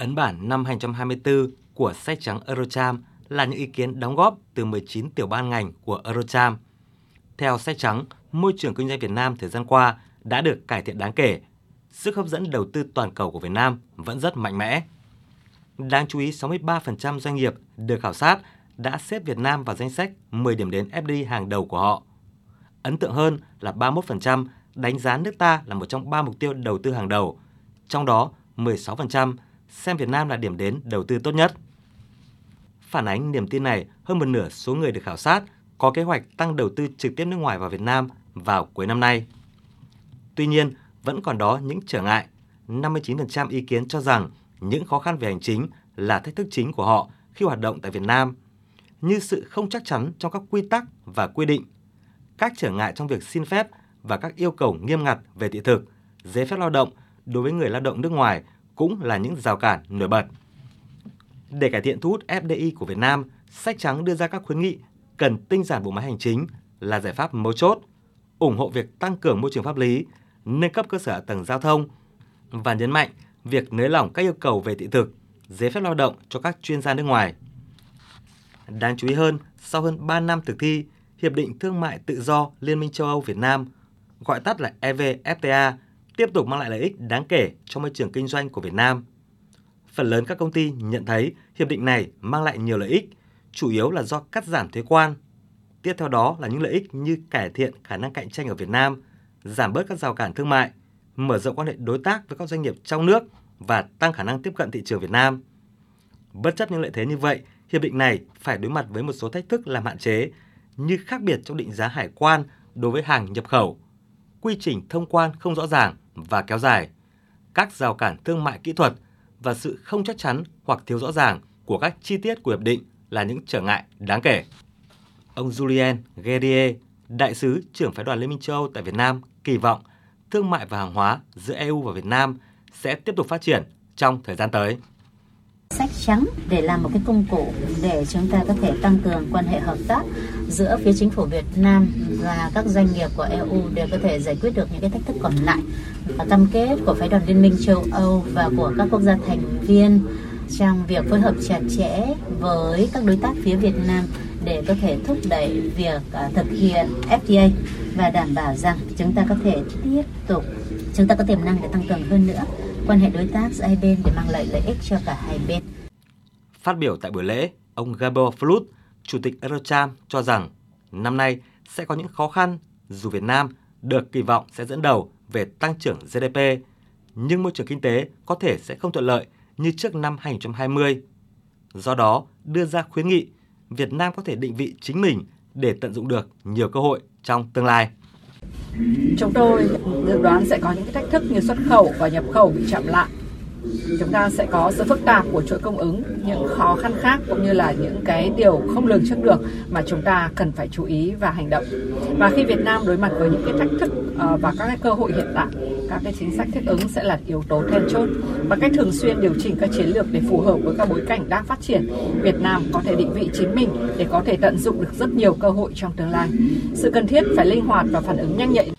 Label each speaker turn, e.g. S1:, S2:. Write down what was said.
S1: Ấn bản năm 2024 của sách trắng Eurocharm là những ý kiến đóng góp từ 19 tiểu ban ngành của Eurocharm. Theo sách trắng, môi trường kinh doanh Việt Nam thời gian qua đã được cải thiện đáng kể. Sức hấp dẫn đầu tư toàn cầu của Việt Nam vẫn rất mạnh mẽ. Đáng chú ý, 63% doanh nghiệp được khảo sát đã xếp Việt Nam vào danh sách 10 điểm đến FDI hàng đầu của họ. Ấn tượng hơn là 31% đánh giá nước ta là một trong ba mục tiêu đầu tư hàng đầu, trong đó 16% xem Việt Nam là điểm đến đầu tư tốt nhất. Phản ánh niềm tin này, hơn một nửa số người được khảo sát có kế hoạch tăng đầu tư trực tiếp nước ngoài vào Việt Nam vào cuối năm nay. Tuy nhiên, vẫn còn đó những trở ngại. 59% ý kiến cho rằng những khó khăn về hành chính là thách thức chính của họ khi hoạt động tại Việt Nam, như sự không chắc chắn trong các quy tắc và quy định, các trở ngại trong việc xin phép và các yêu cầu nghiêm ngặt về thị thực, giấy phép lao động đối với người lao động nước ngoài cũng là những rào cản nổi bật. Để cải thiện thu hút FDI của Việt Nam, sách trắng đưa ra các khuyến nghị cần tinh giản bộ máy hành chính là giải pháp mấu chốt, ủng hộ việc tăng cường môi trường pháp lý, nâng cấp cơ sở hạ tầng giao thông và nhấn mạnh việc nới lỏng các yêu cầu về thị thực, giấy phép lao động cho các chuyên gia nước ngoài. Đáng chú ý hơn, sau hơn 3 năm thực thi, Hiệp định Thương mại Tự do Liên minh châu Âu Việt Nam, gọi tắt là EVFTA, tiếp tục mang lại lợi ích đáng kể cho môi trường kinh doanh của Việt Nam. Phần lớn các công ty nhận thấy hiệp định này mang lại nhiều lợi ích, chủ yếu là do cắt giảm thuế quan. Tiếp theo đó là những lợi ích như cải thiện khả năng cạnh tranh ở Việt Nam, giảm bớt các rào cản thương mại, mở rộng quan hệ đối tác với các doanh nghiệp trong nước và tăng khả năng tiếp cận thị trường Việt Nam. Bất chấp những lợi thế như vậy, hiệp định này phải đối mặt với một số thách thức làm hạn chế như khác biệt trong định giá hải quan đối với hàng nhập khẩu, quy trình thông quan không rõ ràng và kéo dài, các rào cản thương mại kỹ thuật và sự không chắc chắn hoặc thiếu rõ ràng của các chi tiết của hiệp định là những trở ngại đáng kể. Ông Julien Guerrier, đại sứ trưởng phái đoàn Liên minh châu Âu tại Việt Nam kỳ vọng thương mại và hàng hóa giữa EU và Việt Nam sẽ tiếp tục phát triển trong thời gian tới
S2: sách trắng để làm một cái công cụ để chúng ta có thể tăng cường quan hệ hợp tác giữa phía chính phủ Việt Nam và các doanh nghiệp của EU để có thể giải quyết được những cái thách thức còn lại. Và cam kết của phái đoàn Liên minh châu Âu và của các quốc gia thành viên trong việc phối hợp chặt chẽ với các đối tác phía Việt Nam để có thể thúc đẩy việc à, thực hiện FTA và đảm bảo rằng chúng ta có thể tiếp tục, chúng ta có tiềm năng để tăng cường hơn nữa quan hệ đối tác giữa hai bên để mang lại lợi ích cho cả hai bên.
S1: Phát biểu tại buổi lễ, ông Gabor Flut, Chủ tịch Eurocharm cho rằng năm nay sẽ có những khó khăn dù Việt Nam được kỳ vọng sẽ dẫn đầu về tăng trưởng GDP, nhưng môi trường kinh tế có thể sẽ không thuận lợi như trước năm 2020. Do đó, đưa ra khuyến nghị Việt Nam có thể định vị chính mình để tận dụng được nhiều cơ hội trong tương lai.
S3: Chúng tôi dự đoán sẽ có những cái thách thức như xuất khẩu và nhập khẩu bị chậm lại. Chúng ta sẽ có sự phức tạp của chuỗi cung ứng, những khó khăn khác cũng như là những cái điều không lường trước được mà chúng ta cần phải chú ý và hành động. Và khi Việt Nam đối mặt với những cái thách thức ờ, và các cái cơ hội hiện tại các cái chính sách thích ứng sẽ là yếu tố then chốt và cách thường xuyên điều chỉnh các chiến lược để phù hợp với các bối cảnh đang phát triển Việt Nam có thể định vị chính mình để có thể tận dụng được rất nhiều cơ hội trong tương lai sự cần thiết phải linh hoạt và phản ứng nhanh nhạy